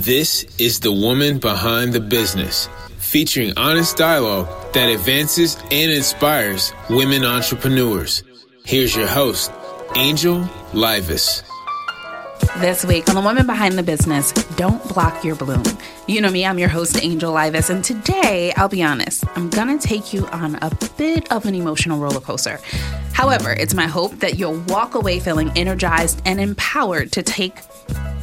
This is The Woman Behind the Business, featuring honest dialogue that advances and inspires women entrepreneurs. Here's your host, Angel Livas. This week on The Woman Behind the Business, don't block your bloom. You know me, I'm your host, Angel Livas, and today, I'll be honest, I'm gonna take you on a bit of an emotional roller coaster. However, it's my hope that you'll walk away feeling energized and empowered to take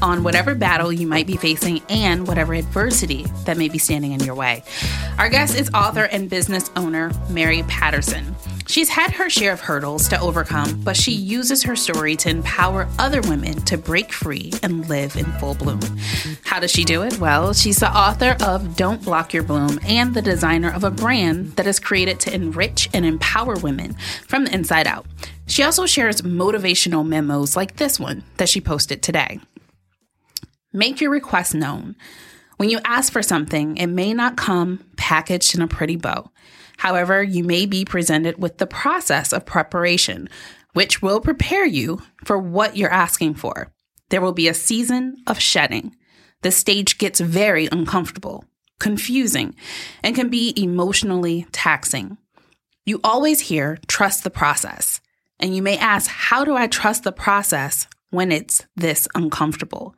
on whatever battle you might be facing and whatever adversity that may be standing in your way. Our guest is author and business owner Mary Patterson. She's had her share of hurdles to overcome, but she uses her story to empower other women to break free and live in full bloom. How does she do it? Well, she's the author of Don't Block Your Bloom and the designer of a brand that is created to enrich and empower women from the inside out. She also shares motivational memos like this one that she posted today. Make your request known. When you ask for something, it may not come packaged in a pretty bow. However, you may be presented with the process of preparation, which will prepare you for what you're asking for. There will be a season of shedding. The stage gets very uncomfortable, confusing, and can be emotionally taxing. You always hear trust the process. And you may ask, how do I trust the process when it's this uncomfortable?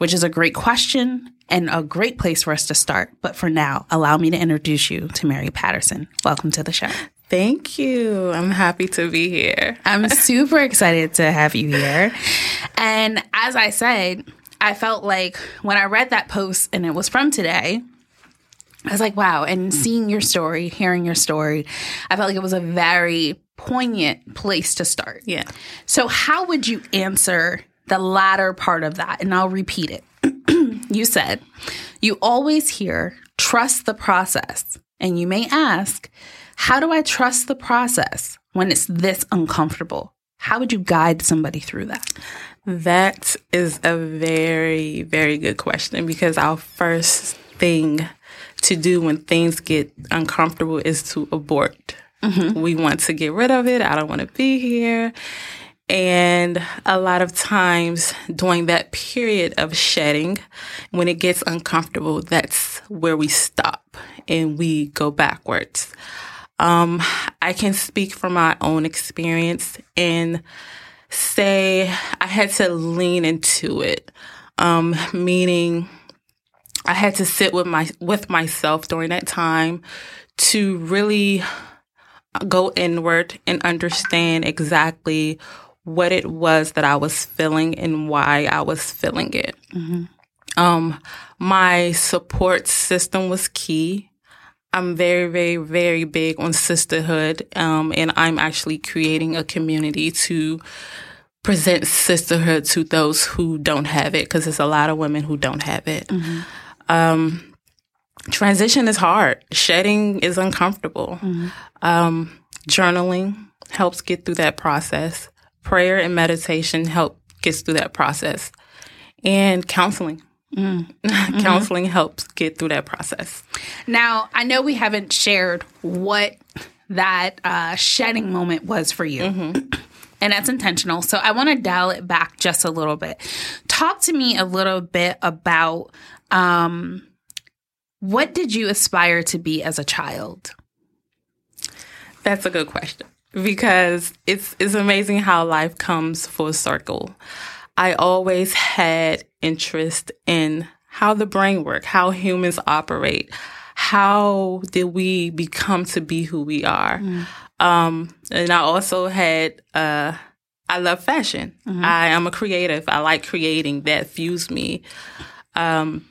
Which is a great question and a great place for us to start. But for now, allow me to introduce you to Mary Patterson. Welcome to the show. Thank you. I'm happy to be here. I'm super excited to have you here. And as I said, I felt like when I read that post and it was from today, I was like, wow. And seeing your story, hearing your story, I felt like it was a very poignant place to start. Yeah. So, how would you answer the latter part of that? And I'll repeat it. you said, you always hear, trust the process. And you may ask, how do I trust the process when it's this uncomfortable? How would you guide somebody through that? That is a very, very good question because our first thing to do when things get uncomfortable is to abort. Mm-hmm. We want to get rid of it. I don't want to be here. And a lot of times during that period of shedding, when it gets uncomfortable, that's where we stop and we go backwards. Um, I can speak from my own experience and say I had to lean into it, um, meaning I had to sit with my with myself during that time to really go inward and understand exactly what it was that I was feeling and why I was feeling it. Mm-hmm. Um, my support system was key. I'm very, very, very big on sisterhood, um, and I'm actually creating a community to present sisterhood to those who don't have it, because there's a lot of women who don't have it. Mm-hmm. Um, transition is hard. Shedding is uncomfortable. Mm-hmm. Um, journaling helps get through that process prayer and meditation help gets through that process. And counseling. Mm. mm-hmm. counseling helps get through that process. Now i know we haven't shared what that uh, shedding moment was for you. Mm-hmm. and that's intentional. So i want to dial it back just a little bit. Talk to me a little bit about um, what did you aspire to be as a child? That's a good question because it's it's amazing how life comes full circle. I always had interest in how the brain works, how humans operate, how did we become to be who we are. Mm. Um, and I also had uh, I love fashion. Mm-hmm. I am a creative. I like creating. That fused me. Um,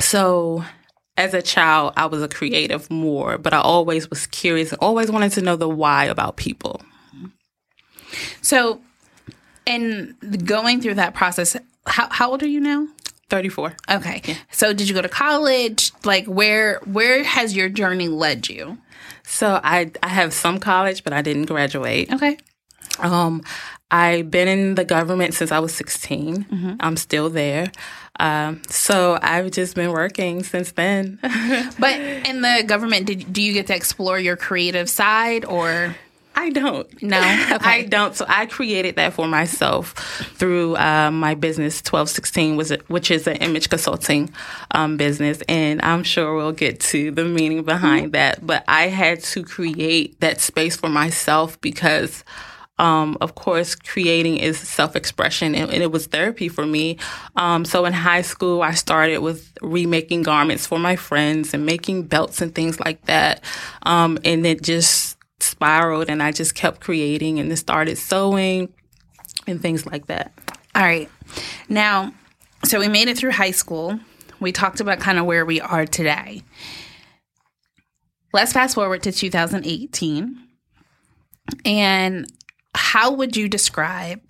so as a child, I was a creative more, but I always was curious and always wanted to know the why about people. So, in going through that process, how, how old are you now? 34. Okay. Yeah. So, did you go to college? Like, where where has your journey led you? So, I I have some college, but I didn't graduate. Okay. Um, I've been in the government since I was 16. Mm-hmm. I'm still there. Um, so I've just been working since then. but in the government, did, do you get to explore your creative side or? I don't. No? Okay. I don't. So I created that for myself through uh, my business, 1216, was which is an image consulting um, business. And I'm sure we'll get to the meaning behind Mm-hmm. that. But I had to create that space for myself because um, of course, creating is self expression, and, and, it was therapy for me. Um, so in high school, I started with remaking garments for my friends and making belts and things like that. Um, and it just spiraled, and I just kept creating and then started sewing and things like that. All right. Now, so we made it through high school. We talked about kind of where we are today. Let's fast forward to 2018. And how would you describe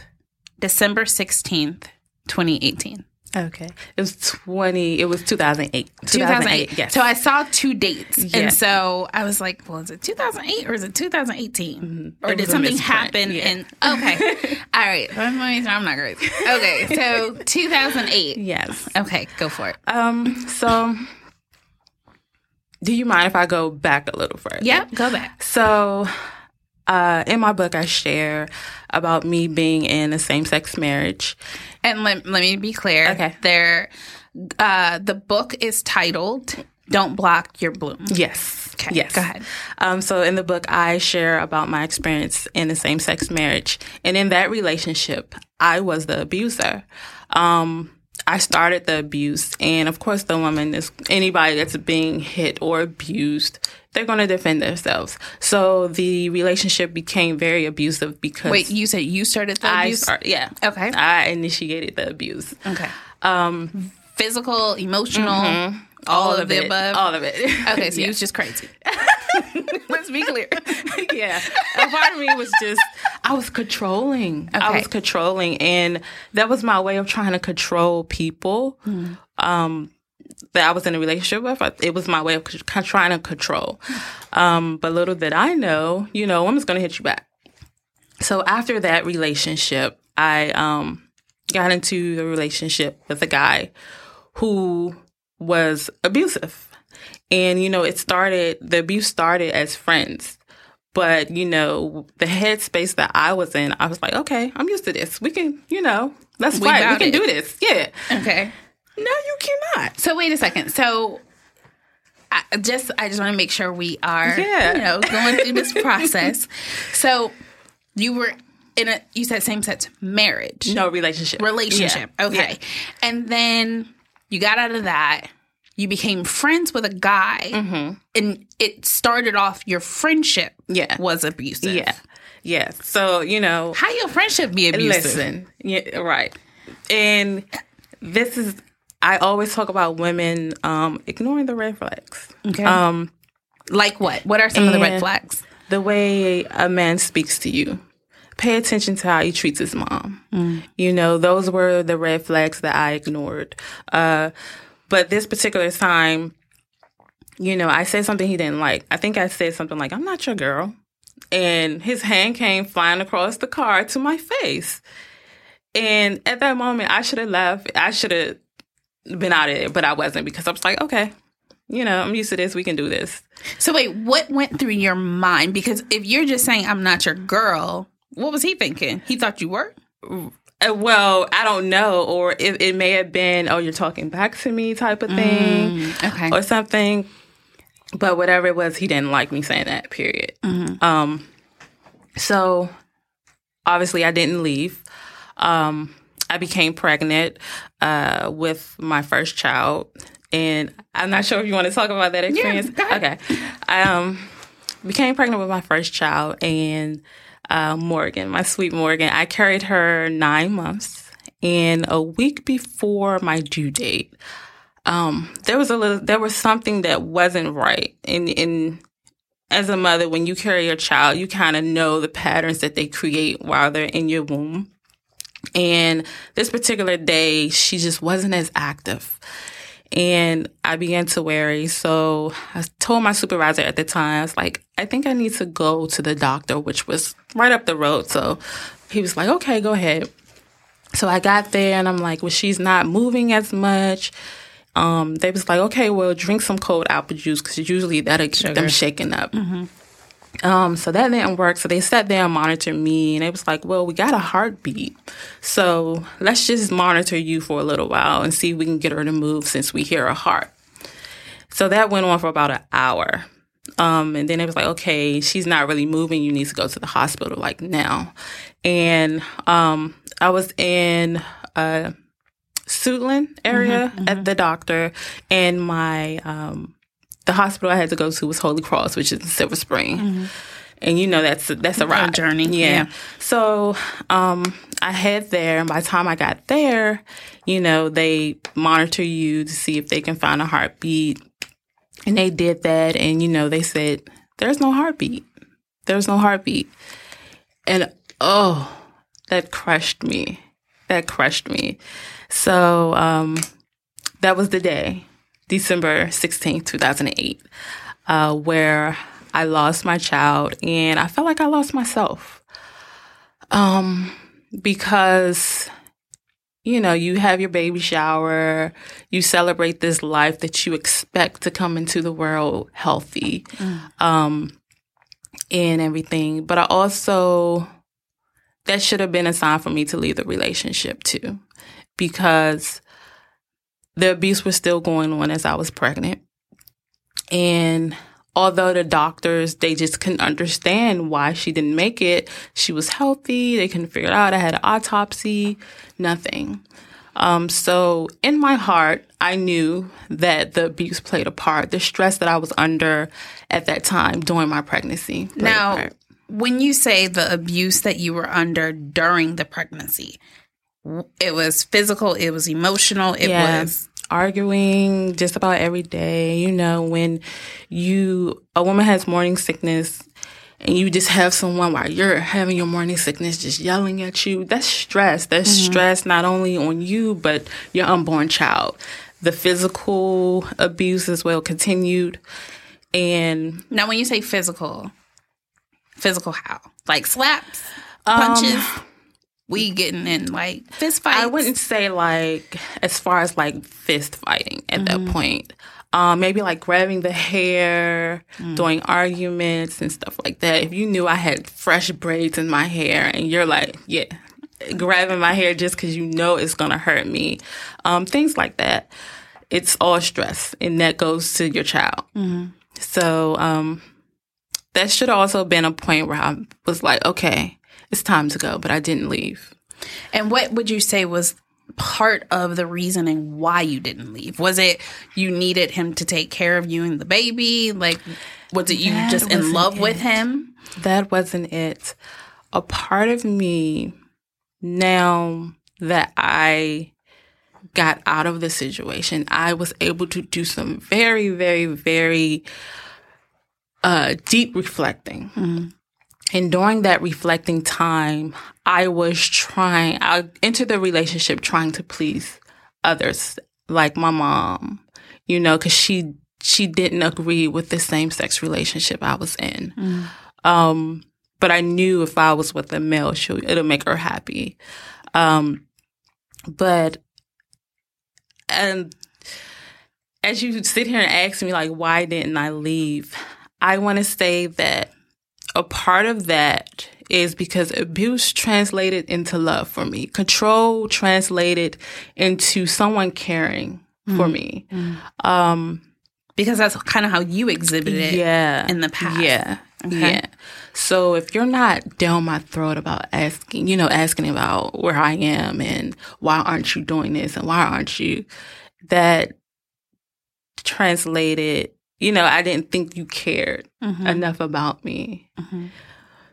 December 16th, 2018? Okay. It was 20, it was 2008. 2008. yes. So I saw two dates. Yeah. And so I was like, well, is it 2008 or is it 2018? Or It did something happen? yeah. in okay. All right. Let me make sure I'm not crazy. Okay. So 2008. yes. Okay. Go for it. Um, so do you mind if I go back a little further? Yep. Go back. So, uh, in my book, I share about me being in a same sex marriage. And let, let me be clear. Okay. There, uh, the book is titled "Don't Block Your Bloom." Yes. Okay, Yes. go ahead. Um, so in the book, I share about my experience in a same sex marriage. And in that relationship, I was the abuser. Um, I started the abuse. And of course, the woman is anybody that's being hit or abused, they're going to defend themselves. So the relationship became very abusive because. Wait, you said you started the I abuse? start, yeah. Okay. I initiated the abuse. okay. Um, Physical, emotional, all, of, the it. above. All of it. okay, so Yeah. you was just crazy. Let's be clear. yeah. A part of me was just I was controlling. I was controlling and that was my way of trying to control people. Um that I was in a relationship with, it was my way of c- trying to control. Um, but little did I know, you know, a woman's going to hit you back. So after that relationship, I um, got into a relationship with a guy who was abusive. And, you know, it started, the abuse started as friends. But, you know, the headspace that I was in, I was like, okay, I'm used to this. We can, you know, let's We fight. We can it. do this. Yeah. Okay. No, you cannot. So wait a second. So I just I just want to make sure we are Yeah. you know going through this process. So you were in a you said same sex marriage. No relationship. Relationship. Yeah. Okay. And then you got out of that. You became friends with a guy, and it started off your friendship. Mm-hmm. Yeah. was abusive. Yeah. Yeah. So, you know, how your friendship be abusive? Listen, yeah, right. And this is, I always talk about women um, ignoring the red flags. Okay. Um, like what? What are some of the red flags? the way a man speaks to you. Pay attention to how he treats his mom. You know, those were the red flags that I ignored. Uh, but this particular time, you know, I said something he didn't like. I think I said something like, I'm not your girl. And his hand came flying across the car to my face. And at that moment, I should have left. I should have been out of it, but I wasn't because I was like, okay, you know, I'm used to this. We can do this. So wait, what went through your mind? Because if you're just saying I'm not your girl, what was he thinking? He thought you were. Uh, well, I don't know, or it, it may have been, oh, you're talking back to me type of thing, okay. or something. But whatever it was, he didn't like me saying that. Period. Um, so obviously, I didn't leave. Um, I became pregnant uh, with my first child, and I'm not sure if you want to talk about that experience. ahead. Okay, I um, became pregnant with my first child, and uh, Morgan, my sweet Morgan, I carried her nine months, and a week before my due date, um, there was a little, there was something that wasn't right, and in as a mother, when you carry your child, you kind of know the patterns that they create while they're in your womb. And this particular day, she just wasn't as active. And I began to worry. So I told my supervisor at the time, I was like, I think I need to go to the doctor, which was right up the road. So he was like, okay, go ahead. So I got there and I'm like, well, she's not moving as much. Um, they was like, okay, well, drink some cold apple juice because usually that'll get them shaken up. Um, so that didn't work. So they sat there and monitored me, and it was like, well, we got a heartbeat, so let's just monitor you for a little while and see if we can get her to move since we hear a heart. So that went on for about an hour. Um, and then it was like, okay, she's not really moving. You need to go to the hospital like now. And um, I was in uh, Suitland area mm-hmm, at the doctor, and my um, the hospital I had to go to was Holy Cross, which is in Silver Spring. Mm-hmm. And you know that's a, that's a ride journey. Yeah. yeah. So um, I head there, and by the time I got there, you know they monitor you to see if they can find a heartbeat, and they did that, and you know they said there's no heartbeat. There's no heartbeat, and oh, that crushed me. That crushed me. So um, that was the day December 16th, 2008, uh, where I lost my child and I felt like I lost myself. Um, because, you know, you have your baby shower, you celebrate this life that you expect to come into the world healthy, mm. um, and everything. But I also, that should have been a sign for me to leave the relationship too, because the abuse was still going on as I was pregnant. And although the doctors, they just couldn't understand why she didn't make it, she was healthy. They couldn't figure it out. I had an autopsy, nothing. Um, so in my heart, I knew that the abuse played a part. The stress that I was under at that time during my pregnancy. Now, when you say the abuse that you were under during the pregnancy, it was physical, it was emotional, it yeah. was arguing just about every day. You know, when you a woman has morning sickness and you just have someone while you're having your morning sickness just yelling at you, that's stress. That's mm-hmm. stress not only on you but your unborn child. The physical abuse as well continued. And now when you say physical, physical how? Like slaps, punches? Um, we getting in like fist fights? I wouldn't say like as far as like fist fighting at mm-hmm. that point. Um, maybe like grabbing the hair, mm. doing arguments and stuff like that. If you knew I had fresh braids in my hair and you're like, yeah, grabbing my hair just because you know it's gonna hurt me, um, things like that. It's all stress, and that goes to your child. Mm-hmm. So um, that should also been a point where I was like, okay, it's time to go, but I didn't leave. And what would you say was part of the reasoning why you didn't leave? Was it you needed him to take care of you and the baby? Like, was it you that just in love it. with him? That wasn't it. A part of me now that I got out of the situation, I was able to do some very, very, very uh, deep reflecting. Mm-hmm. And during that reflecting time, I was trying, I entered the relationship trying to please others, like my mom, you know, cause she, she didn't agree with the same sex relationship I was in. Mm. Um, but I knew if I was with a male, she it'll make her happy. Um, but, and as you sit here and ask me, like, why didn't I leave? I want to say that a part of that is because abuse translated into love for me. Control translated into someone caring mm. for me. Mm. Um, because that's kind of how you exhibited yeah, in the past. Yeah. Okay. Yeah. So if you're not down my throat about asking, you know, asking about where I am and why aren't you doing this and why aren't you, that translated you know, I didn't think you cared mm-hmm. enough about me. Mm-hmm.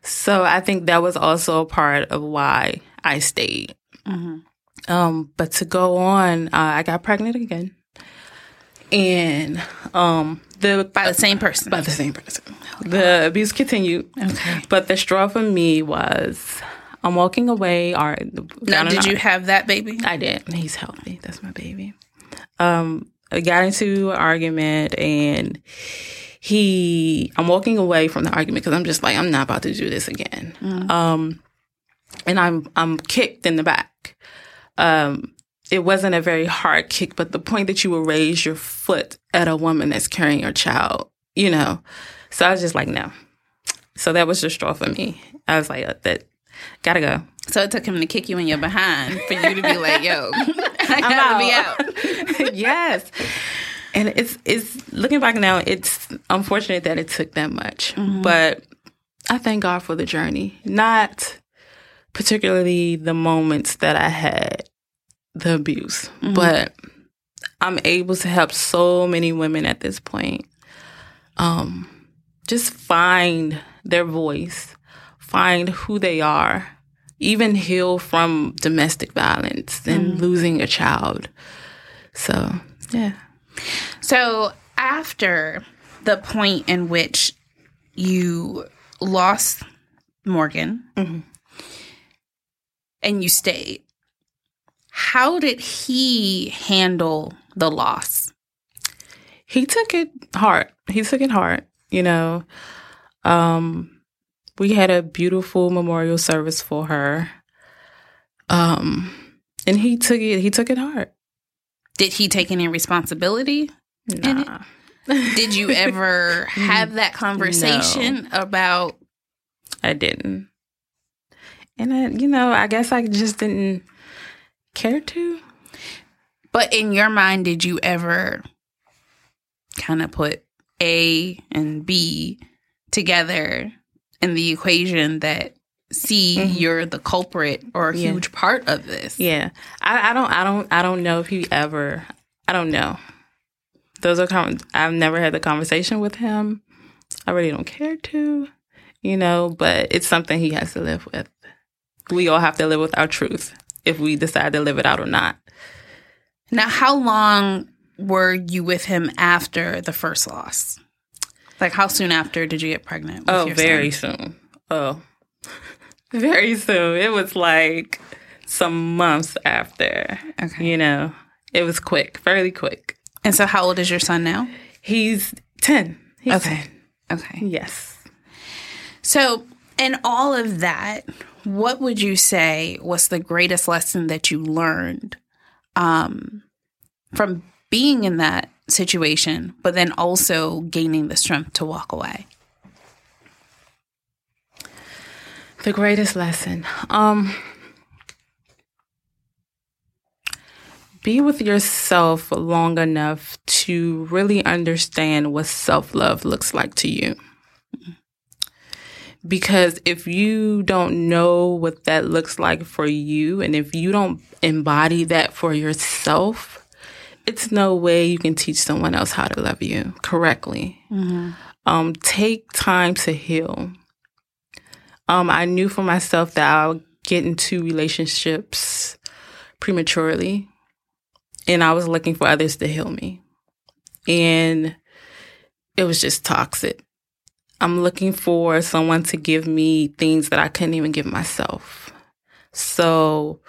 So I think that was also a part of why I stayed. Mm-hmm. Um, but to go on, uh, I got pregnant again, and um, the by the same person. By the same person. The abuse continued. Okay, but the straw for me was I'm walking away. Or now, did you have that baby? I did. He's healthy. That's my baby. Um, got into an argument and he, I'm walking away from the argument because I'm just like, I'm not about to do this again. Mm. Um, and I'm, I'm kicked in the back. Um, it wasn't a very hard kick, but the point that you will raise your foot at a woman that's carrying your child, you know. So I was just like, no. So that was the straw for me. I was like, uh, that gotta go. So it took him to kick you in your behind for you to be like, yo, I gotta be out. yes. And it's it's looking back now, it's unfortunate that it took that much. But I thank God for the journey. Not particularly the moments that I had the abuse, but I'm able to help so many women at this point. Um just find their voice, find who they are, even heal from domestic violence and losing a child. So, yeah. So after the point in which you lost Morgan and you stayed, how did he handle the loss? He took it hard. He took it hard, you know. Um we had a beautiful memorial service for her. Um and he took it he took it hard. Did he take any responsibility? Nah. Did you ever have that conversation about I didn't. And I, you know, I guess I just didn't care to. But in your mind, did you ever kind of put A and B together in the equation that C, you're the culprit or a Mm-hmm. Yeah. huge part of this? Yeah, I, I don't, I don't, I don't know if he ever. I don't know. Those are com- I've never had the conversation with him. I really don't care to, you know. But it's something he has to live with. We all have to live with our truth if we decide to live it out or not. Now, how long were you with him after the first loss? Like, how soon after did you get pregnant? With Oh, very son? soon. Oh, very soon. It was like some months after. Okay. You know, it was quick, fairly quick. And so, how old is your son now? He's 10. He's Okay. 10. Okay. Yes. So, in all of that, what would you say was the greatest lesson that you learned um, from being in that situation, but then also gaining the strength to walk away? The greatest lesson. Um be with yourself long enough to really understand what self-love looks like to you. Because if you don't know what that looks like for you and if you don't embody that for yourself, it's no way you can teach someone else how to love you correctly. Um, take time to heal. Um, I knew for myself that I would get into relationships prematurely, and I was looking for others to heal me. And it was just toxic. I'm looking for someone to give me things that I couldn't even give myself. So,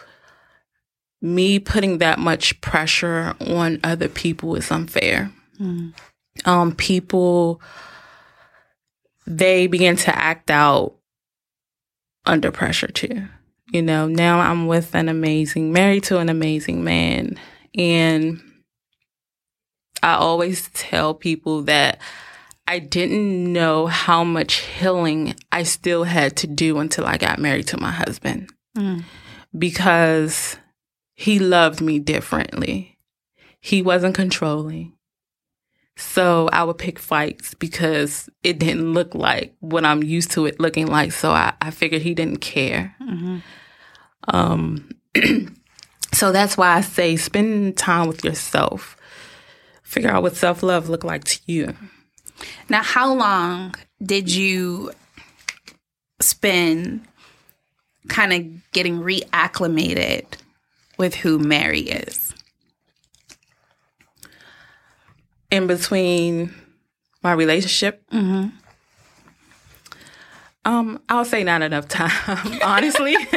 me putting that much pressure on other people is unfair. Um, people, they begin to act out under pressure too. You know, now I'm with an amazing, married to an amazing man. And I always tell people that I didn't know how much healing I still had to do until I got married to my husband because he loved me differently. He wasn't controlling. So I would pick fights because it didn't look like what I'm used to it looking like. So I, I figured he didn't care. Um, so that's why I say spend time with yourself. Figure out what self love look like to you. Now, how long did you spend kind of getting reacclimated with who Mary is? In between my relationship, um, I'll say not enough time. Honestly, not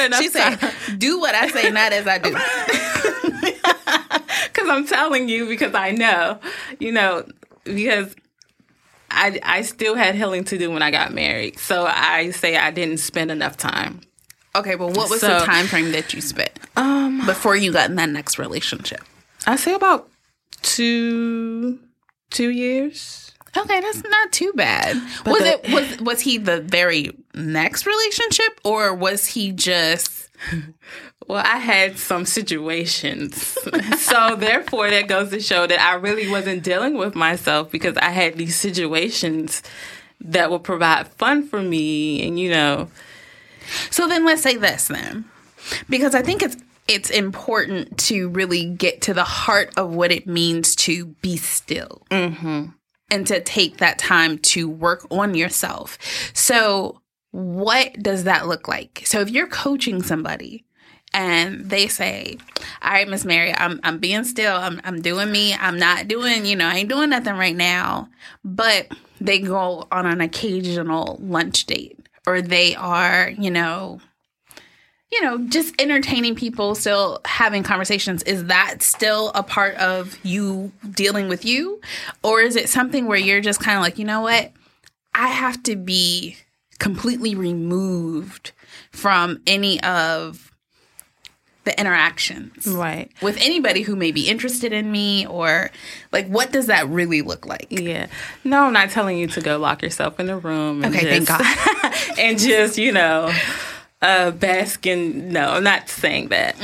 enough She time. said, Do what I say, not as I do. Because I'm telling you, because I know, you know, because I I still had healing to do when I got married. So I say I didn't spend enough time. Okay, but what was the time frame that you spent Um, before you got in that next relationship? I say about two two years. Okay, that's not too bad. But was the- it was was he the very next relationship or was he just Well, I had some situations. so therefore that goes to show that I really wasn't dealing with myself because I had these situations that would provide fun for me and you know, So then let's say this then. Because I think it's it's important to really get to the heart of what it means to be still. Mm-hmm. And to take that time to work on yourself. So what does that look like? So if you're coaching somebody and they say, All right, Miss Mary, I'm I'm being still, I'm I'm doing me, I'm not doing, you know, I ain't doing nothing right now. But they go on an occasional lunch date or they are, you know, you know, just entertaining people, still having conversations. Is that still a part of you dealing with you? Or is it something where you're just kind of like, you know what? I have to be completely removed from any of the interactions right. with anybody who may be interested in me or like what does that really look like? Yeah. No, I'm not telling you to go lock yourself in a room. And Okay, thank just, and just, you know, uh, bask in. No, I'm not saying that.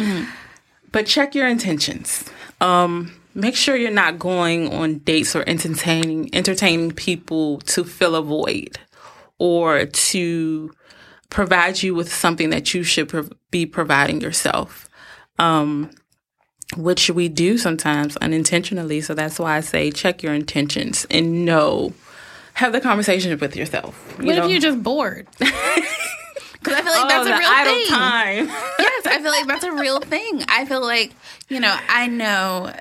But check your intentions. Um, make sure you're not going on dates or entertaining entertaining people to fill a void or to provide you with something that you should prov- be providing yourself. Um, which we do sometimes unintentionally. So that's why I say check your intentions and know, have the conversation with yourself. What if you're just bored? Because I feel like that's oh, a the real idle thing. time. yes, I feel like that's a real thing. I feel like, you know, I know,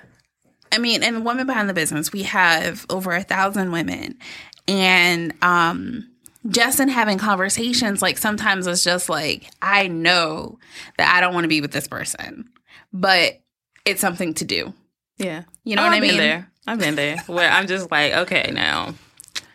I mean, in Women Behind the Business, we have over a thousand women. And um, just in having conversations, like sometimes it's just like, I know that I don't want to be with this person, but it's something to do. yeah, You know Oh, what I I've been mean? There, I've been there. Where I'm just like, okay, now.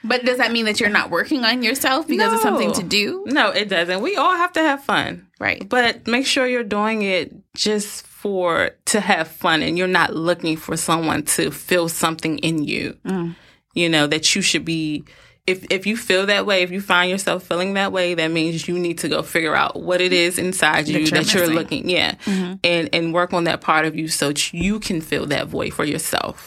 But does that mean that you're not working on yourself because it's something to do? No, it doesn't. We all have to have fun, Right. but make sure you're doing it just for to have fun, and you're not looking for someone to feel something in you. Mm. You know that you should be. If if you feel that way, if you find yourself feeling that way, that means you need to go figure out what it is inside you you're that you're looking, yeah, and and work on that part of you so you can fill that void for yourself.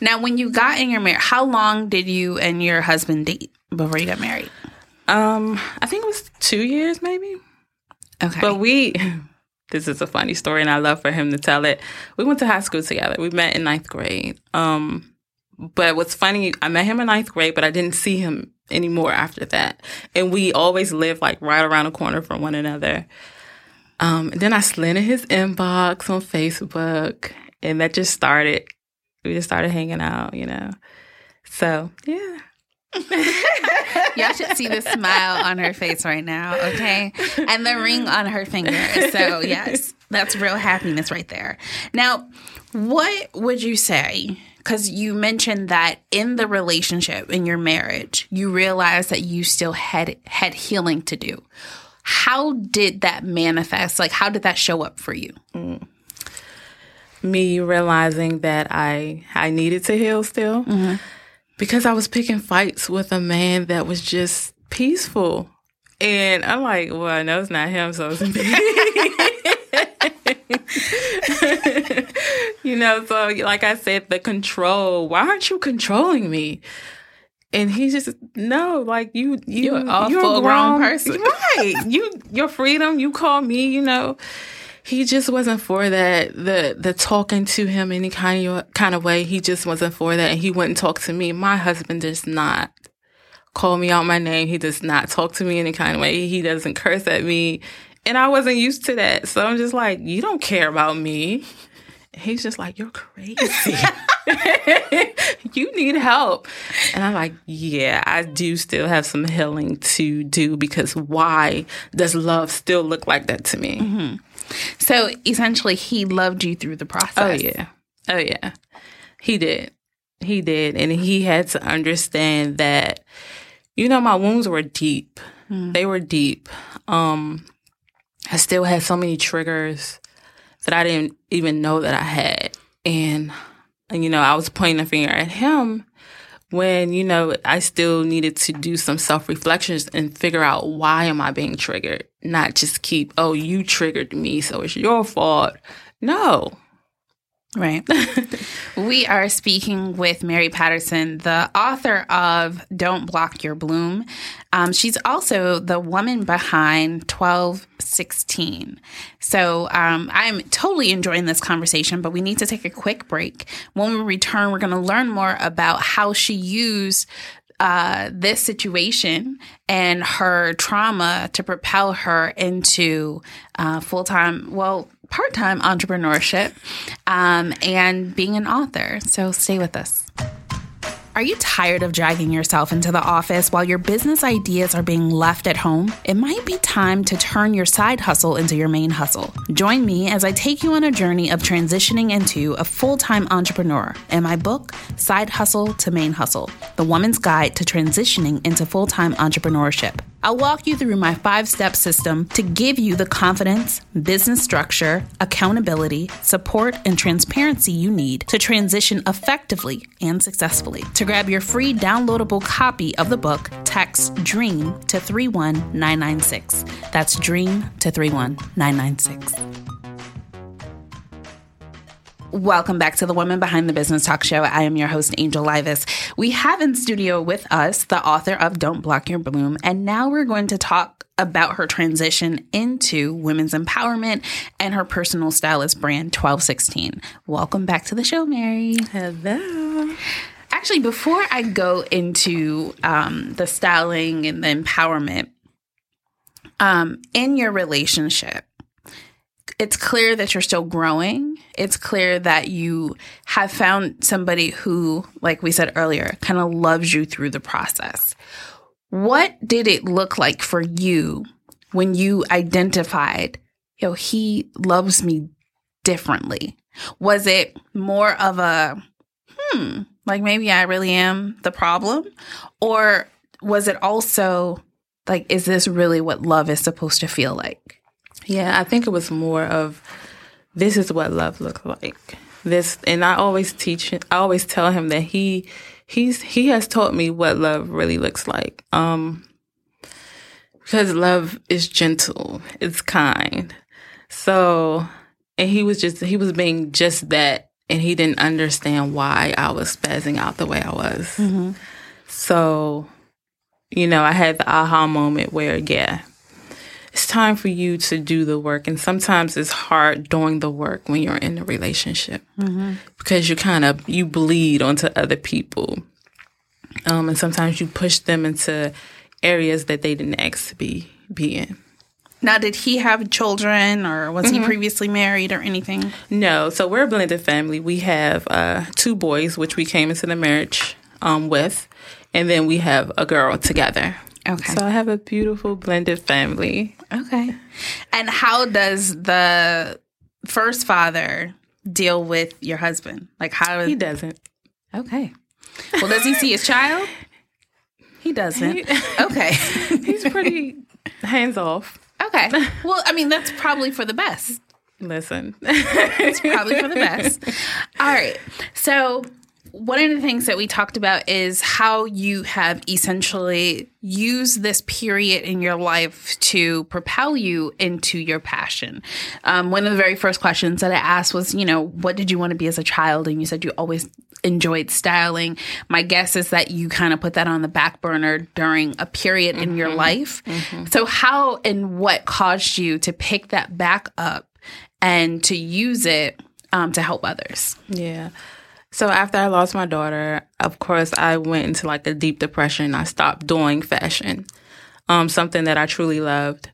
Now, when you got in your marriage, how long did you and your husband date before you got married? Um, I think it was two years, maybe. Okay. But we, this is a funny story, and I love for him to tell it. We went to high school together. We met in ninth grade. Um, but what's funny, I met him in ninth grade, but I didn't see him anymore after that. And we always lived like right around the corner from one another. Um, and then I slid in his inbox on Facebook, and that just started. We just started hanging out, you know. So yeah, Y'all should see the smile on her face right now, okay? And the ring on her finger. So, yes, that's real happiness right there. Now, what would you say? Because you mentioned that in the relationship, in your marriage, you realized that you still had had healing to do. How did that manifest? Like, how did that show up for you? Mm. me realizing that I I needed to heal still mm-hmm. because I was picking fights with a man that was just peaceful. And I'm like, well, I know it's not him, so it's me. you know, so like I said, the control. Why aren't you controlling me? And he's just no, like you, you, You're a you're full-grown person. right? You, your freedom. You call me, you know he just wasn't for that. The the talking to him any kind of kind of way, he just wasn't for that, and he wouldn't talk to me. My husband does not call me out my name. He does not talk to me any kind of way. He doesn't curse at me, and I wasn't used to that. So I'm just like, you don't care about me. He's just like, you're crazy. you need help. And I'm like, yeah, I do still have some healing to do because why does love still look like that to me? So, essentially, he loved you through the process. Oh yeah. Oh yeah. He did. He did. And he had to understand that, you know, my wounds were deep. They were deep. Um I still had so many triggers that I didn't even know that I had. And, and you know, I was pointing a finger at him when you know I still needed to do some self reflections and figure out why am I being triggered, not just keep oh you triggered me so it's your fault. No, Right. we are speaking with Mary Patterson, the author of Don't Block Your Bloom. Um, she's also the woman behind 1216. So um, I'm totally enjoying this conversation, but we need to take a quick break. When we return, we're going to learn more about how she used uh, this situation and her trauma to propel her into uh, full time, well, part time entrepreneurship um, and being an author. So stay with us. Are you tired of dragging yourself into the office while your business ideas are being left at home? It might be time to turn your side hustle into your main hustle. Join me as I take you on a journey of transitioning into a full time entrepreneur in my book, Side Hustle to Main Hustle The Woman's Guide to Transitioning into Full Time Entrepreneurship. I'll walk you through my five step system to give you the confidence, business structure, accountability, support, and transparency you need to transition effectively and successfully. To grab your free downloadable copy of the book, text DREAM to 31996. That's DREAM to 31996. Welcome back to the Woman Behind the Business Talk Show. I am your host, Angel Livas. We have in studio with us the author of Don't Block Your Bloom, and now we're going to talk about her transition into women's empowerment and her personal stylist brand 1216. Welcome back to the show, Mary. hello. Actually, before I go into um, the styling and the empowerment, um, in your relationship, it's clear that you're still growing. It's clear that you have found somebody who, like we said earlier, kind of loves you through the process. What did it look like for you when you identified, yo, he loves me differently? Was it more of a, hmm, like maybe I really am the problem? Or was it also like, is this really what love is supposed to feel like? Yeah, I think it was more of this is what love looks like. This, and I always teach. I always tell him that he he's he has taught me what love really looks like. Um, because love is gentle, it's kind. So, and he was just he was being just that, and he didn't understand why I was spazzing out the way I was. Mm-hmm. So, you know, I had the aha moment where, yeah, it's time for you to do the work. And sometimes it's hard doing the work when you're in a relationship because you kind of you bleed onto other people, um, and sometimes you push them into areas that they didn't ask to be be in. Now, did he have children or was he previously married or anything? No, so we're a blended family. We have uh, two boys, which we came into the marriage um, with, and then we have a girl together. Okay. So I have a beautiful blended family. Okay. And how does the first father deal with your husband? Like, how He doesn't. Okay. Well, does he see his child? He doesn't. Okay. He's pretty hands off. Okay. Well, I mean, that's probably for the best. Listen. It's probably for the best. All right. So, one of the things that we talked about is how you have essentially used this period in your life to propel you into your passion. Um, one of the very first questions that I asked was, you know, what did you want to be as a child? And you said you always enjoyed styling. My guess is that you kind of put that on the back burner during a period in your life. So, how and what caused you to pick that back up and to use it um, to help others? Yeah. So after I lost my daughter, of course, I went into like a deep depression. I stopped doing fashion, um, something that I truly loved.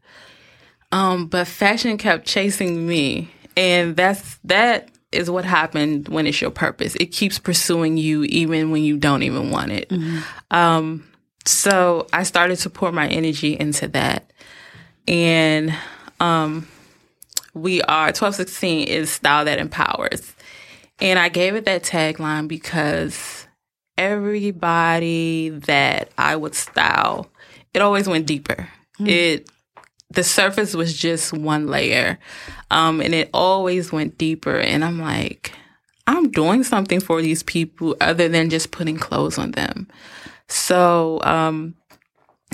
Um, but fashion kept chasing me, and that's that is what happened when it's your purpose. It keeps pursuing you even when you don't even want it. Um, so I started to pour my energy into that, and um, we are twelve sixteen is style that empowers. And I gave it that tagline because everybody that I would style, it always went deeper. It the surface was just one layer. Um, and it always went deeper. And I'm like, I'm doing something for these people other than just putting clothes on them. So, um,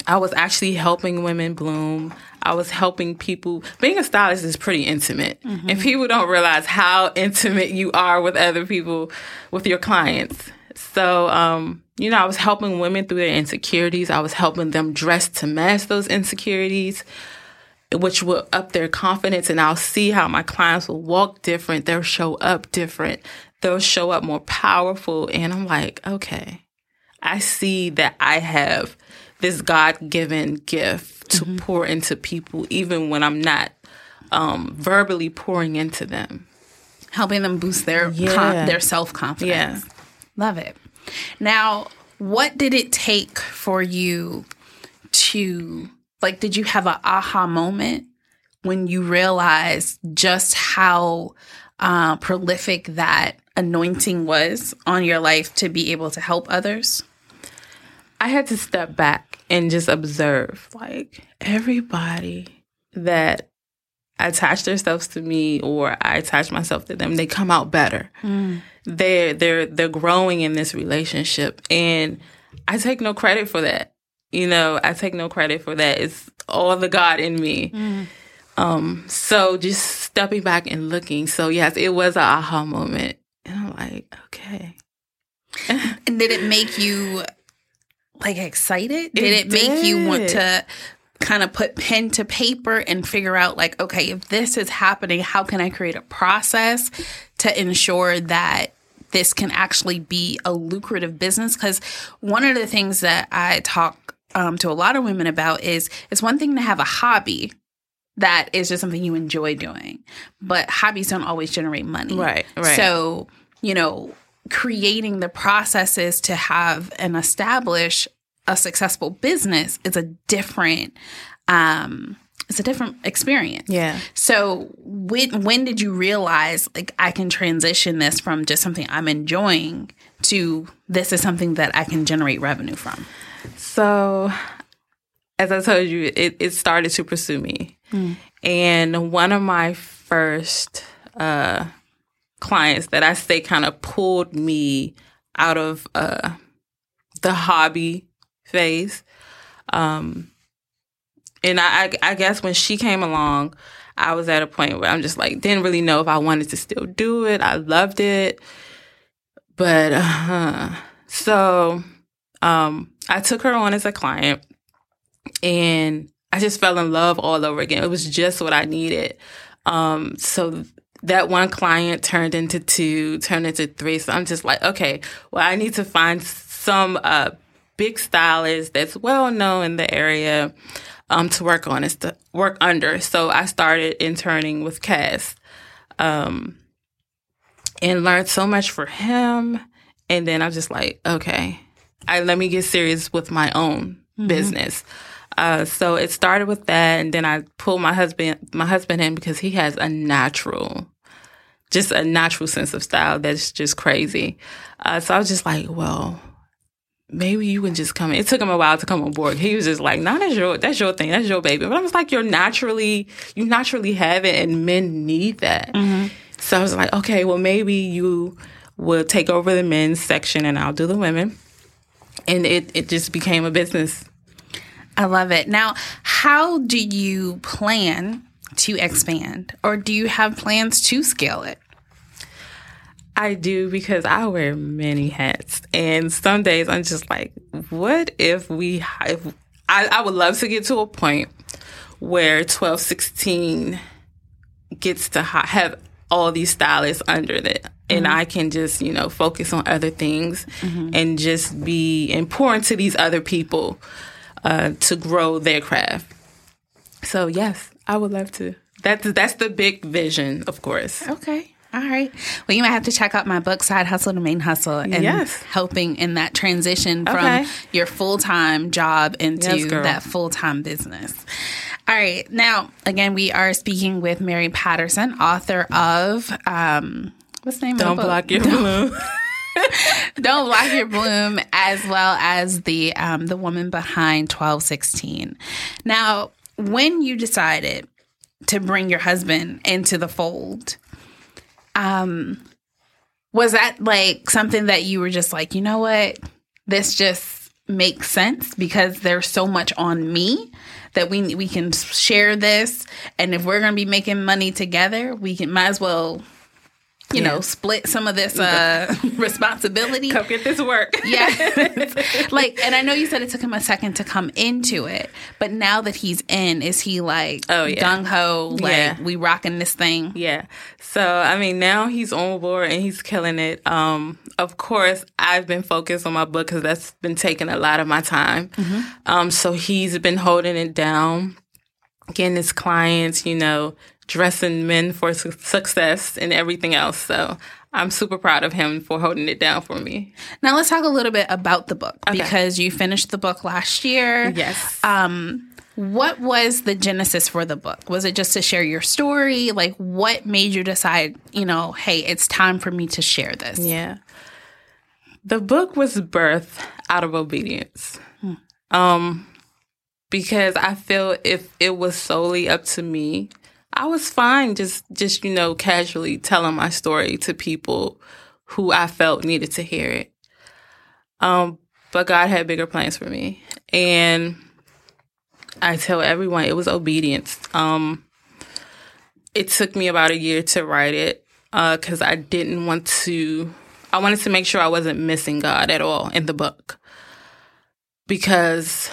I was actually helping women bloom. I was helping people. Being a stylist is pretty intimate. Mm-hmm. And people don't realize how intimate you are with other people, with your clients. So, um, you know, I was helping women through their insecurities. I was helping them dress to match those insecurities, which will up their confidence. And I'll see how my clients will walk different. They'll show up different. They'll show up more powerful. And I'm like, okay, I see that I have this God given gift to mm-hmm. pour into people, even when I'm not um, verbally pouring into them, helping them boost their yeah. con- their self confidence. Yeah. Love it. Now, what did it take for you to like? Did you have an aha moment when you realized just how uh, prolific that anointing was on your life to be able to help others? I had to step back and just observe like everybody that attach themselves to me or I attach myself to them, they come out better. Mm. They're they're they're growing in this relationship and I take no credit for that. You know, I take no credit for that. It's all the God in me. Mm. Um, so just stepping back and looking. So yes, it was an aha moment. And I'm like, okay. and did it make you like excited? Did it, it make you want to kind of put pen to paper and figure out like, okay, if this is happening, how can I create a process to ensure that this can actually be a lucrative business? Because one of the things that I talk um, to a lot of women about is it's one thing to have a hobby that is just something you enjoy doing, but hobbies don't always generate money. Right, right. So, you know, creating the processes to have and establish a successful business is a different um it's a different experience. Yeah. So when when did you realize like I can transition this from just something I'm enjoying to this is something that I can generate revenue from? So as I told you, it, it started to pursue me. Mm. And one of my first uh clients that I say kind of pulled me out of uh, the hobby phase. Um, and I, I, guess when she came along, I was at a point where I'm just like, didn't really know if I wanted to still do it. I loved it. But, uh, so, um, I took her on as a client and I just fell in love all over again. It was just what I needed. Um, so that one client turned into two, turned into three. So I'm just like, okay, well, I need to find some uh, big stylist that's well known in the area um, to work on, to work under. So I started interning with Cass um, and learned so much for him. And then I'm just like, okay, I let me get serious with my own mm-hmm. business. Uh, so it started with that, and then I pulled my husband my husband in because he has a natural, just a natural sense of style that's just crazy. Uh, so I was just like, well, maybe you can just come. In. It took him a while to come on board. He was just like, "No, that's your that's your thing. That's your baby." But I was like, "You're naturally you naturally have it, and men need that." Mm-hmm. So I was like, "Okay, well, maybe you will take over the men's section, and I'll do the women." And it it just became a business I love it. Now, how do you plan to expand or do you have plans to scale it? I do because I wear many hats. And some days I'm just like, what if we, if, I, I would love to get to a point where twelve sixteen gets to have all these stylists under it. And mm-hmm. I can just, you know, focus on other things mm-hmm. and just be important to these other people uh, to grow their craft. So yes, I would love to. That's that's the big vision, of course. Okay. All right. Well, you might have to check out my book, Side Hustle to Main Hustle, and yes. helping in that transition from okay. your full time job into yes, that full time business. All right. Now, again, we are speaking with Mary Patterson, author of um, what's the name Don't of the book? Block Your Bloom. Don't block your bloom, as well as the um, the woman behind twelve sixteen. Now, when you decided to bring your husband into the fold, um, Was that like something that you were just like, you know what? This just makes sense because there's so much on me that we we can share this and if we're going to be making money together, we can might as well you know, split some of this uh, responsibility. Come get this work. yeah. like, and I know you said it took him a second to come into it, but now that he's in, is he like oh, yeah. gung ho? Like, yeah. we rocking this thing? Yeah. So, I mean, now he's on board and he's killing it. Um, of course, I've been focused on my book because that's been taking a lot of my time. Mm-hmm. Um, so he's been holding it down, getting his clients, you know, dressing men for su- success and everything else. So I'm super proud of him for holding it down for me. Now let's talk a little bit about the book okay. because you finished the book last year. Yes. Um, what was the genesis for the book? Was it just to share your story? Like, what made you decide, you know, hey, it's time for me to share this? Yeah. The book was birthed out of obedience. Hmm. Um, because I feel if it was solely up to me, I was fine just just you know casually telling my story to people who I felt needed to hear it. Um but God had bigger plans for me and I tell everyone it was obedience. Um it took me about a year to write it uh cuz I didn't want to I wanted to make sure I wasn't missing God at all in the book. Because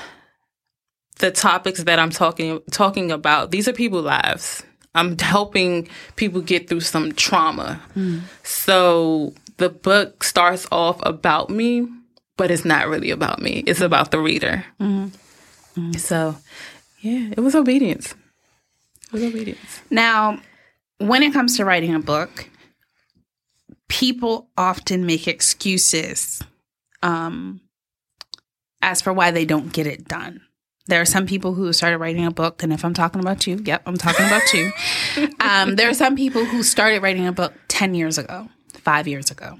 the topics that I'm talking talking about, these are people lives. I'm helping people get through some trauma. Mm. So the book starts off about me, but it's not really about me. It's about the reader. Mm. Mm. So, yeah, it was obedience. It was obedience. Now, when it comes to writing a book, people often make excuses um, as for why they don't get it done. There are some people who started writing a book, and if I'm talking about you, yep, I'm talking about you. Um, there are some people who started writing a book 10 years ago, five years ago,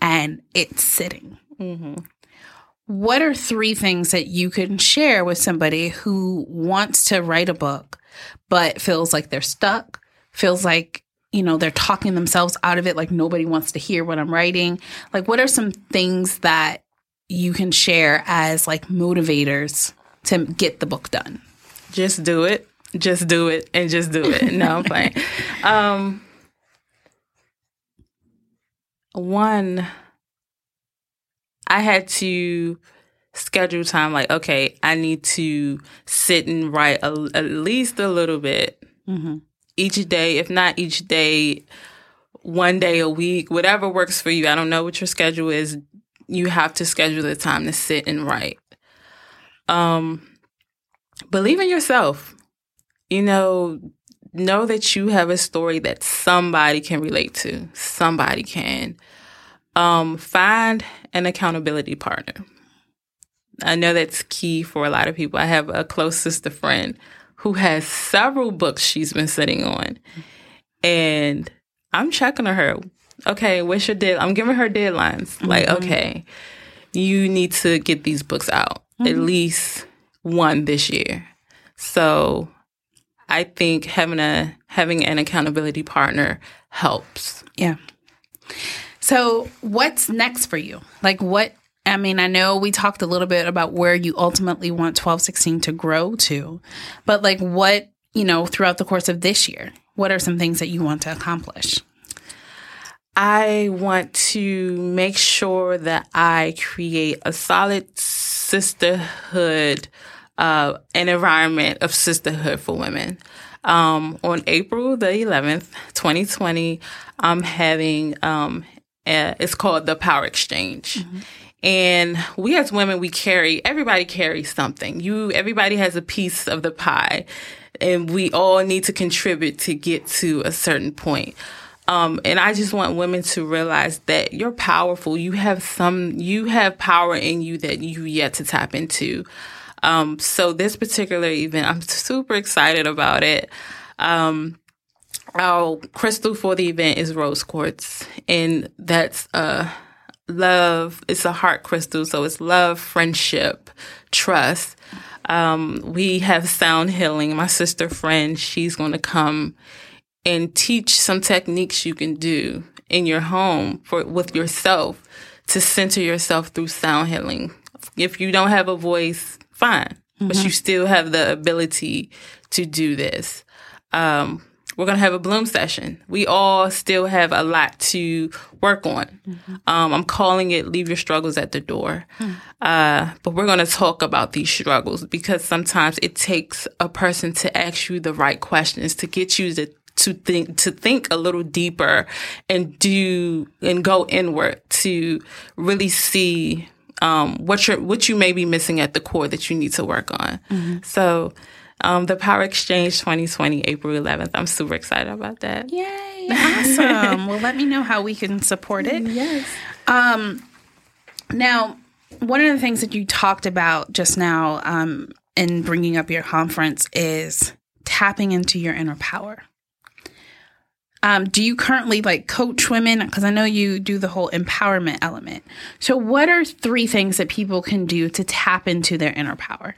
and it's sitting. Mm-hmm. What are three things that you can share with somebody who wants to write a book, but feels like they're stuck, feels like you know they're talking themselves out of it like nobody wants to hear what i'm writing like what are some things that you can share as like motivators to get the book done? Just do it. Just do it and just do it. No, I'm playing. Um, one, I had to schedule time like, okay, I need to sit and write a, at least a little bit mm-hmm. each day, if not each day, one day a week, whatever works for you. I don't know what your schedule is. You have to schedule the time to sit and write. Um, believe in yourself. You know, know that you have a story that somebody can relate to. Somebody can. Um, find an accountability partner. I know that's key for a lot of people. I have a close sister friend who has several books she's been sitting on. And I'm checking on her. Okay, what's your dead? I'm giving her deadlines. Mm-hmm. Like, okay, you need to get these books out. Mm-hmm. At least one this year. So I think having a having an accountability partner helps. Yeah. So what's next for you? Like what I mean, I know we talked a little bit about where you ultimately want 1216 to grow to, but like what, you know, throughout the course of this year, what are some things that you want to accomplish? I want to make sure that I create a solid sisterhood uh, an environment of sisterhood for women. Um, on April the 11th, 2020, I'm having, um, a, it's called the Power Exchange. Mm-hmm. And we as women, we carry, everybody carries something. You, everybody has a piece of the pie and we all need to contribute to get to a certain point. Um, and I just want women to realize that you're powerful. You have some, you have power in you that you yet to tap into. Um, so this particular event, I'm super excited about it. Um, our crystal for the event is rose quartz, and that's uh love. It's a heart crystal, so it's love, friendship, trust. Um, we have sound healing. My sister friend, she's going to come and teach some techniques you can do in your home for with yourself to center yourself through sound healing. If you don't have a voice, fine, but you still have the ability to do this. Um, we're going to have a bloom session. We all still have a lot to work on. Um, I'm calling it leave your struggles at the door. Uh, but we're going to talk about these struggles because sometimes it takes a person to ask you the right questions to get you to to think to think a little deeper and do and go inward to really see um, what you what you may be missing at the core that you need to work on. So um, the Power Exchange 2020, April 11th. I'm super excited about that. Yay! Awesome. well, let me know how we can support it. Yes. Um, now, one of the things that you talked about just now um, in bringing up your conference is tapping into your inner power. Um, do you currently like coach women? Because I know you do the whole empowerment element. So, what are three things that people can do to tap into their inner power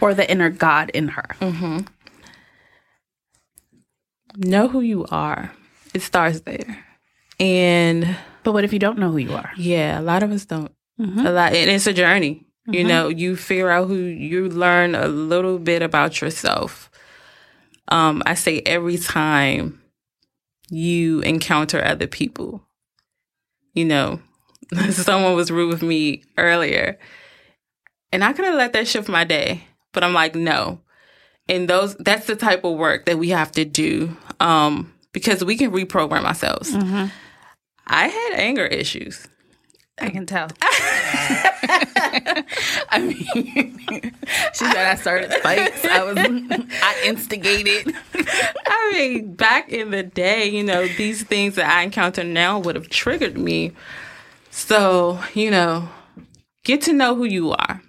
or the inner God in her? Mm-hmm. Know who you are. It starts there. And But what if you don't know who you are? Yeah, a lot of us don't. Mm-hmm. A lot, and it's a journey. You mm-hmm. know, you figure out who you learn a little bit about yourself. Um, I say every time you encounter other people, you know, someone was rude with me earlier, and I could have let that shift my day, but I'm like, no. And those, that's the type of work that we have to do, um, because we can reprogram ourselves. I had anger issues. I can tell. I mean, she said I started fights. I was, I instigated. I mean, back in the day, you know, these things that I encounter now would have triggered me. So, you know, get to know who you are.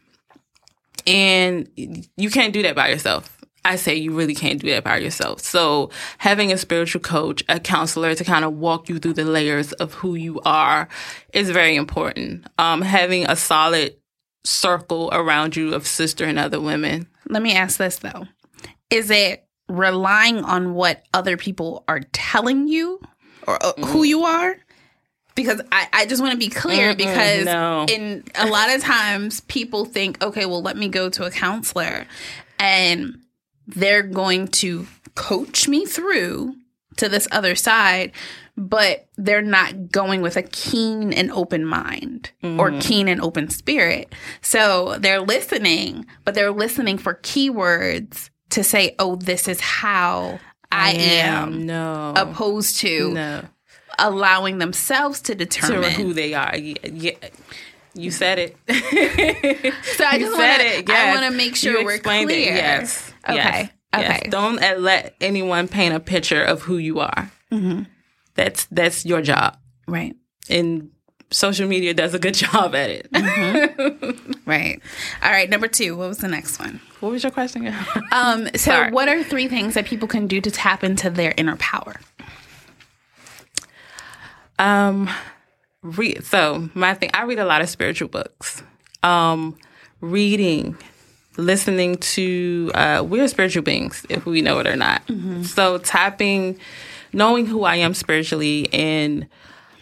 And you can't do that by yourself. I say you really can't do that by yourself. So having a spiritual coach, a counselor to kind of walk you through the layers of who you are is very important. Um, having a solid circle around you of sister and other women. Let me ask this though: Is it relying on what other people are telling you or uh, who you are? Because I, I just want to be clear because no. in a lot of times people think, okay, well, let me go to a counselor and they're going to coach me through to this other side, but they're not going with a keen and open mind or mm-hmm. keen and open spirit. So they're listening, but they're listening for keywords to say, oh, this is how I am, No. opposed to no. allowing themselves to To determine. who they are. Yeah, yeah. You said it. so I You just said want it, to. I yes. want to make sure You we're clear. It. Yes. Okay. Yes. Okay. Yes. Don't uh, let anyone paint a picture of who you are. Mm-hmm. That's that's your job, Right. and social media does a good job at it. Mm-hmm. Right. All right. Number two. What was the next one? what was your question? Um, so, Sorry. what are three things that people can do to tap into their inner power? Um, read. So my thing, I read a lot of spiritual books. Um, reading, listening to. Uh, we're spiritual beings, if we know it or not. So tapping, knowing who I am spiritually, and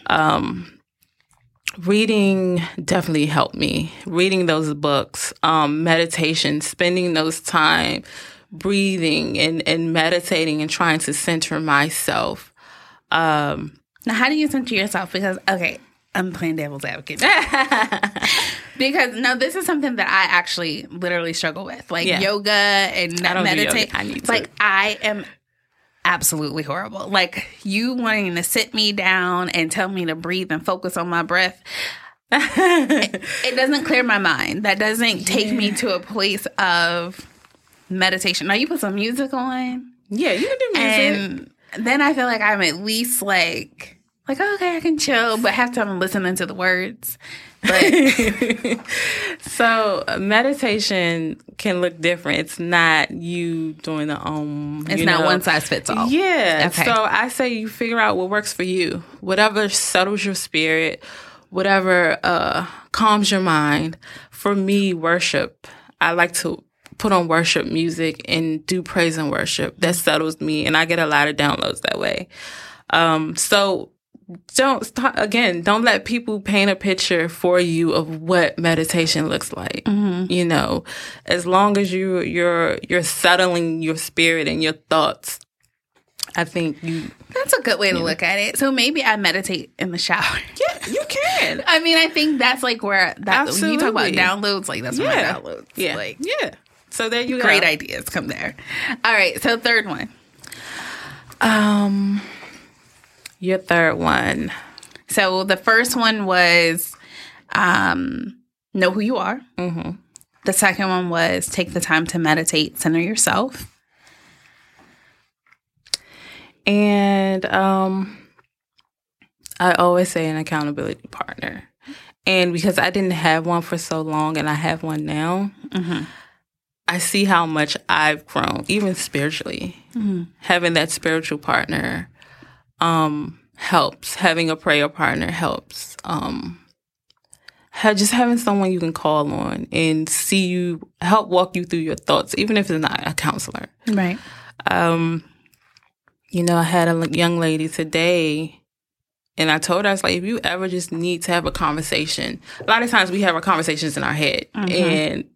um, reading definitely helped me. Reading those books, um, meditation, spending those time breathing and and meditating and trying to center myself. Um, Now, how do you center yourself? Because okay, I'm playing devil's advocate. because no, this is something that I actually literally struggle with, like Yeah. yoga and I don't do yoga. meditate. I need to. Like I am absolutely horrible. Like you wanting to sit me down and tell me to breathe and focus on my breath. it, it doesn't clear my mind. That doesn't take me to a place of meditation. Now you put some music on Yeah, you can do music. and then I feel like I'm at least like like okay, I can chill, but half time I'm listening to the words. But so uh, meditation can look different. It's not you doing the um. it's not know. one size fits all. Yeah. Okay. So I say you figure out what works for you. Whatever settles your spirit, whatever uh calms your mind. For me, worship. I like to put on worship music and do praise and worship. That settles me and I get a lot of downloads that way. Um, so don't start again don't let people paint a picture for you of what meditation looks like mm-hmm. you know? As long as you you're you're settling your spirit and your thoughts i think you that's a good way to know. look at it. So maybe i meditate in the shower. Yeah you can. I mean i think that's like where that Absolutely. when you talk about downloads like that's yeah. my downloads yeah. like yeah. So there you go. great ideas come there. All right so third one. Um your third one. So the first one was um, know who you are. Mm-hmm. The second one was take the time to meditate, center yourself. And um, I always say an accountability partner. And because I didn't have one for so long and I have one now, mm-hmm. I see how much I've grown, even spiritually. Mm-hmm. Having that spiritual partner um, helps. Having a prayer partner helps. Um, just having someone you can call on and see you help walk you through your thoughts, even if it's not a counselor. Right. Um, you know, I had a young lady today, and I told her, I was like, if you ever just need to have a conversation, a lot of times we have our conversations in our head, mm-hmm. and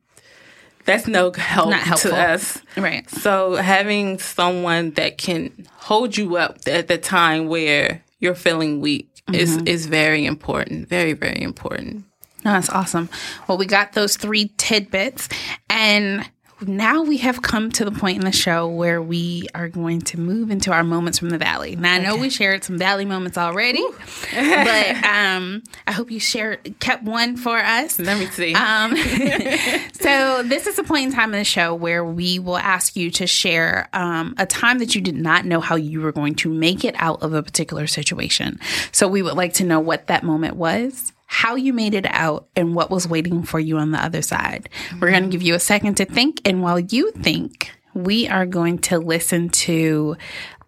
that's no help Not helpful. to us. Right. So having someone that can hold you up at the time where you're feeling weak mm-hmm. is is very important. Very, very important. No, that's awesome. Well, we got those three tidbits and now we have come to the point in the show where we are going to move into our moments from the valley. Now I know okay. we shared some valley moments already, but um, I hope you shared kept one for us. Let me see. Um, so this is a point in time in the show where we will ask you to share um, a time that you did not know how you were going to make it out of a particular situation. So we would like to know what that moment was how you made it out and what was waiting for you on the other side. Mm-hmm. We're going to give you a second to think. And while you think, we are going to listen to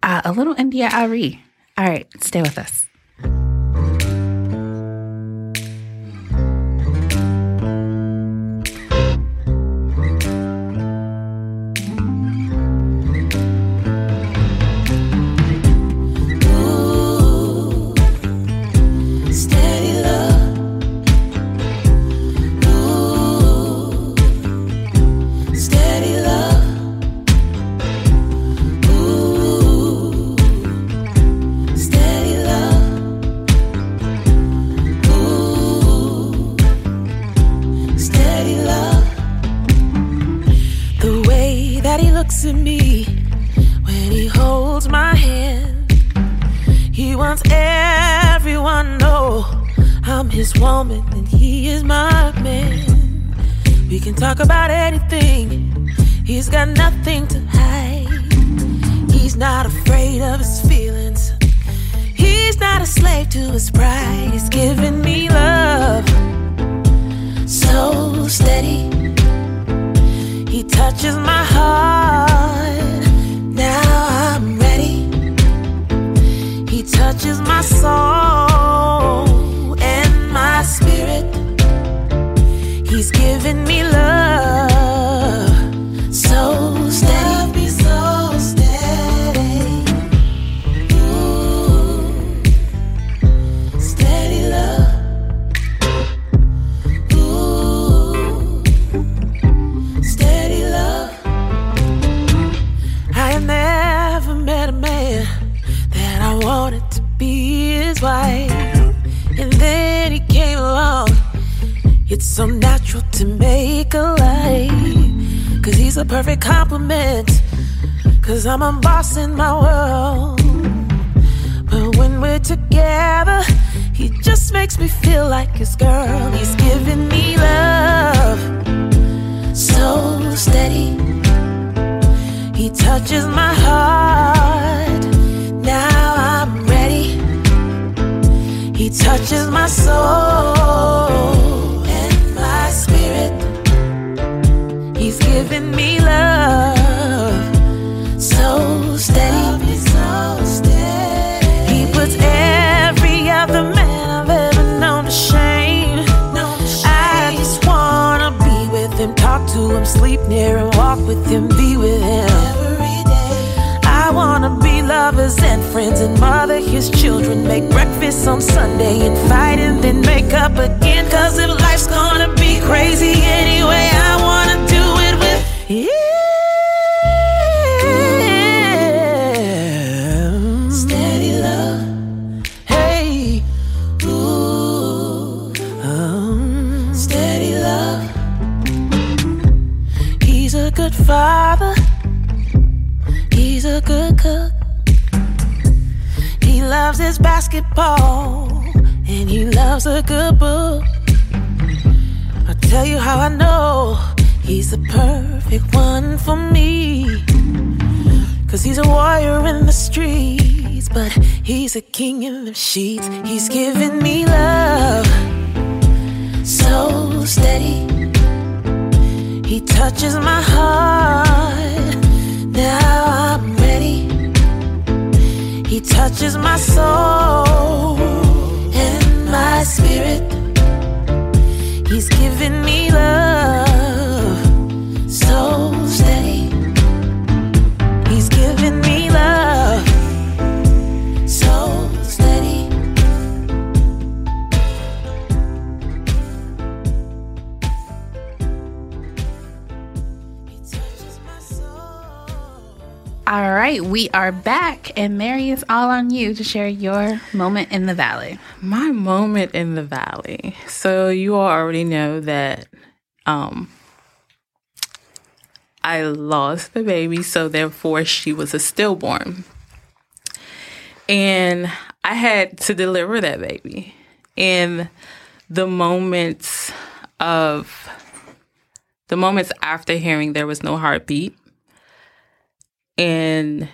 uh, a little India.Arie. All right, stay with us. I'm a boss in my world. But when we're together, he just makes me feel like his girl. He's giving me love so steady. He touches my heart. Now I'm ready. He touches my soul giving me love so steady. So steady. He puts every other man I've ever known to shame. I just wanna be with him, talk to him, sleep near him, walk with him, be with him. I wanna be lovers and friends and mother his dance on Sunday and fight and then make up again. Cause if life's gonna be crazy anyway, I wanna do it with you. Steady love. Hey. Ooh. Um, steady love. He's a good father. He's a good cook. He loves his basketball and he loves a good book. I'll tell you how I know he's the perfect one for me. Cause he's a warrior in the streets, but he's a king in the sheets. He's giving me love so steady. He touches my heart. Now I'm ready. He touches my soul and my spirit. Right, we are back, and Mary is all on you to share your moment in the valley. My moment in the valley. So you all already know that um I lost the baby, so therefore she was a stillborn. And I had to deliver that baby. And the moments of the moments after hearing there was no heartbeat and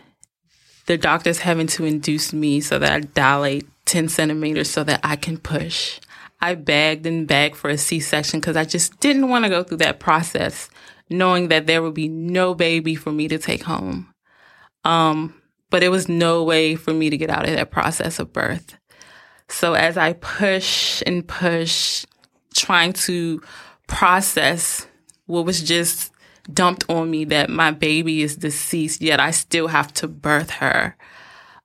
the doctors having to induce me so that I dilate 10 centimeters so that I can push. I begged and begged for a C section because I just didn't want to go through that process, knowing that there would be no baby for me to take home. Um, but it was no way for me to get out of that process of birth. So as I push and push, trying to process what was just dumped on me that my baby is deceased, yet I still have to birth her,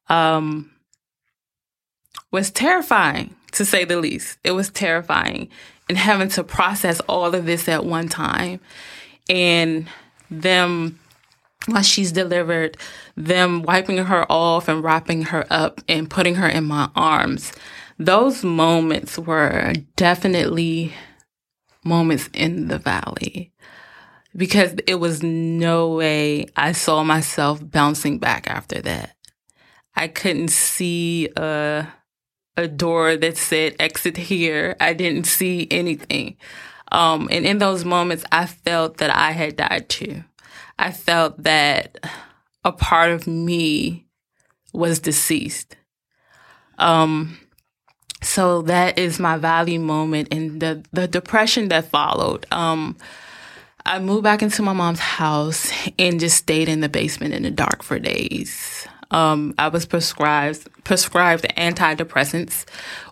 um, was terrifying to say the least. It was terrifying and having to process all of this at one time and them while she's delivered, them wiping her off and wrapping her up and putting her in my arms. Those moments were definitely moments in the valley because it was no way I saw myself bouncing back after that. I couldn't see a a door that said exit here. I didn't see anything. Um, and in those moments, I felt that I had died too. I felt that a part of me was deceased. Um, so that is my value moment and the, the depression that followed. Um, I moved back into my mom's house and just stayed in the basement in the dark for days. Um, I was prescribed prescribed antidepressants,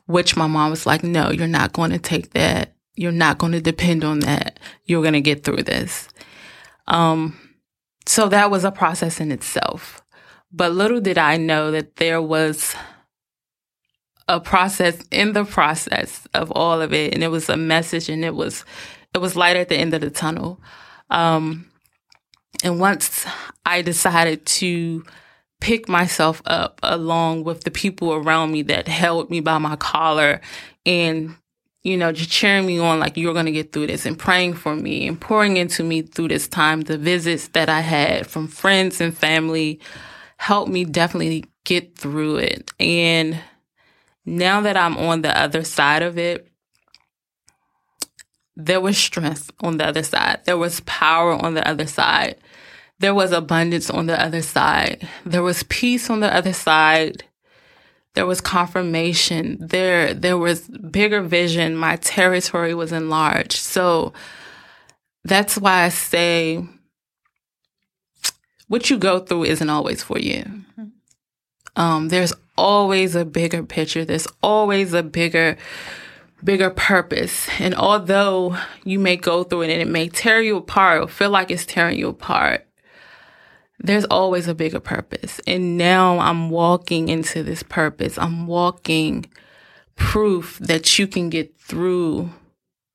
which my mom was like, "No, you're not going to take that. You're not going to depend on that. You're going to get through this." Um, so that was a process in itself. But little did I know that there was a process in the process of all of it, and it was a message, and it was it was light at the end of the tunnel. Um, and once I decided to pick myself up along with the people around me that held me by my collar and you know just cheering me on like you're going to get through this and praying for me and pouring into me through this time the visits that I had from friends and family helped me definitely get through it and now that I'm on the other side of it there was strength on the other side. There was power on the other side. There was abundance on the other side. There was peace on the other side. There was confirmation. There, there was bigger vision. My territory was enlarged. So that's why I say what you go through isn't always for you. Um, there's always a bigger picture. There's always a bigger bigger purpose. And although you may go through it and it may tear you apart or feel like it's tearing you apart, there's always a bigger purpose. And now I'm walking into this purpose. I'm walking proof that you can get through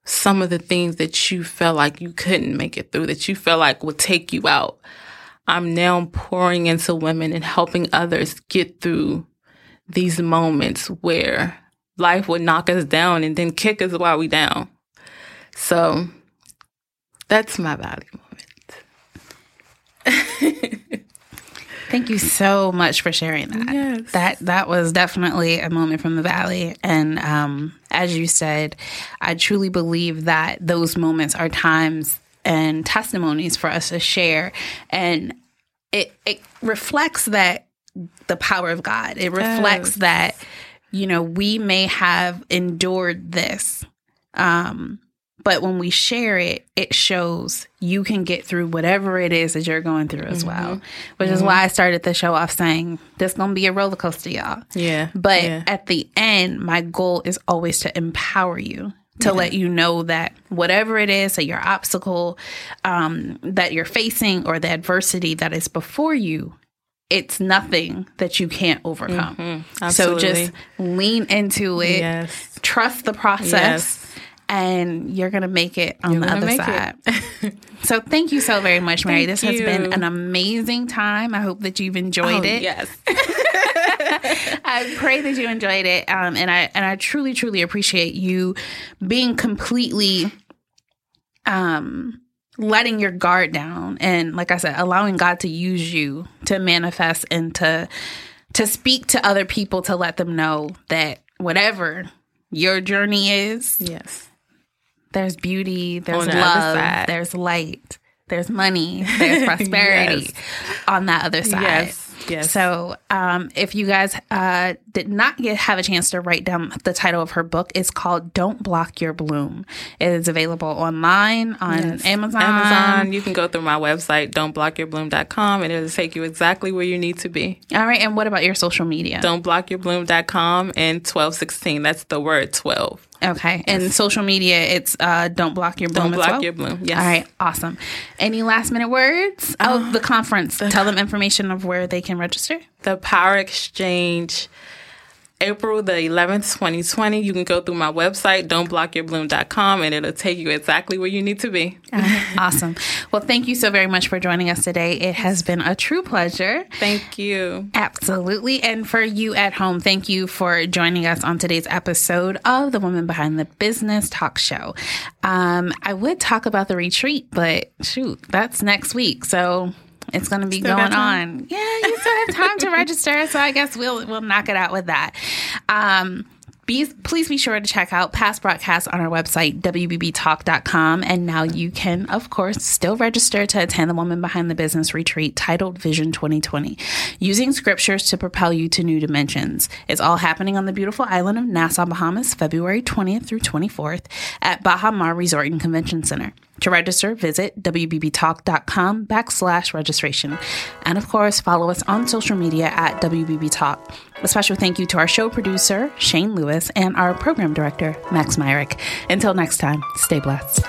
some of the things that you felt like you couldn't make it through, that you felt like would take you out. I'm now pouring into women and helping others get through these moments where life would knock us down and then kick us while we down. So that's my value moment. Thank you so much for sharing that. Yes. That that was definitely a moment from the valley, and um, as you said, I truly believe that those moments are times and testimonies for us to share, and it it reflects that the power of God. It reflects Yes. that you know we may have endured this. Um, but when we share it, it shows you can get through whatever it is that you're going through as well. Which is why I started the show off saying this gonna be a roller coaster, y'all. Yeah. But yeah. at the end, my goal is always to empower you to let you know that whatever it is that your obstacle um, that you're facing or the adversity that is before you, it's nothing that you can't overcome. So Mm-hmm. Absolutely. just lean into it, Yes. trust the process. Yes. And you're gonna make it on You're the other side. so thank you so very much, Mary. Thank this has been an amazing time. I hope that you've enjoyed Oh, it. Yes. I pray that you enjoyed it, um, and I and I truly, truly appreciate you being completely, um, letting your guard down, and like I said, allowing God to use you to manifest and to to speak to other people to let them know that whatever your journey is, yes. there's beauty, there's On love, side. there's light, there's money, there's prosperity Yes. on that other side. Yes. Yes. So, um, if you guys uh, did not get have a chance to write down the title of her book, it's called "Don't Block Your Bloom." It is available online on Yes. Amazon. Amazon. You can go through my website, don'tblockyourbloom.com, and it'll take you exactly where you need to be. All right, and what about your social media? Don'tblockyourbloom.com and 1216. That's the word 12. Okay, and social media, it's uh, "Don't Block Your Bloom." Don't as block well? your bloom. Yes. All right, awesome. Any last minute words? oh, the conference. Tell them information of where they can register. The Power Exchange, April the 11th, 2020. You can go through my website, don'tblockyourbloom.com, and it'll take you exactly where you need to be. awesome. Well, thank you so very much for joining us today. It has been a true pleasure. Thank you. Absolutely. And for you at home, thank you for joining us on today's episode of the Woman Behind the Business Talk Show. Um, I would talk about the retreat, but shoot, that's next week. So it's going to be Still going on. Yeah, you still have time to register. So I guess we'll we'll knock it out with that. Um, be, please be sure to check out past broadcasts on our website, WBBTalk.com. And now you can, of course, still register to attend the Woman Behind the Business retreat titled Vision 2020, using scriptures to propel you to new dimensions. It's all happening on the beautiful island of Nassau, Bahamas, February 20th through 24th at Baha Mar Resort and Convention Center. To register, visit WBBTalk.com backslash registration. And of course, follow us on social media at WBB Talk. A special thank you to our show producer, Shane Lewis, and our program director, Max Myrick. Until next time, stay blessed.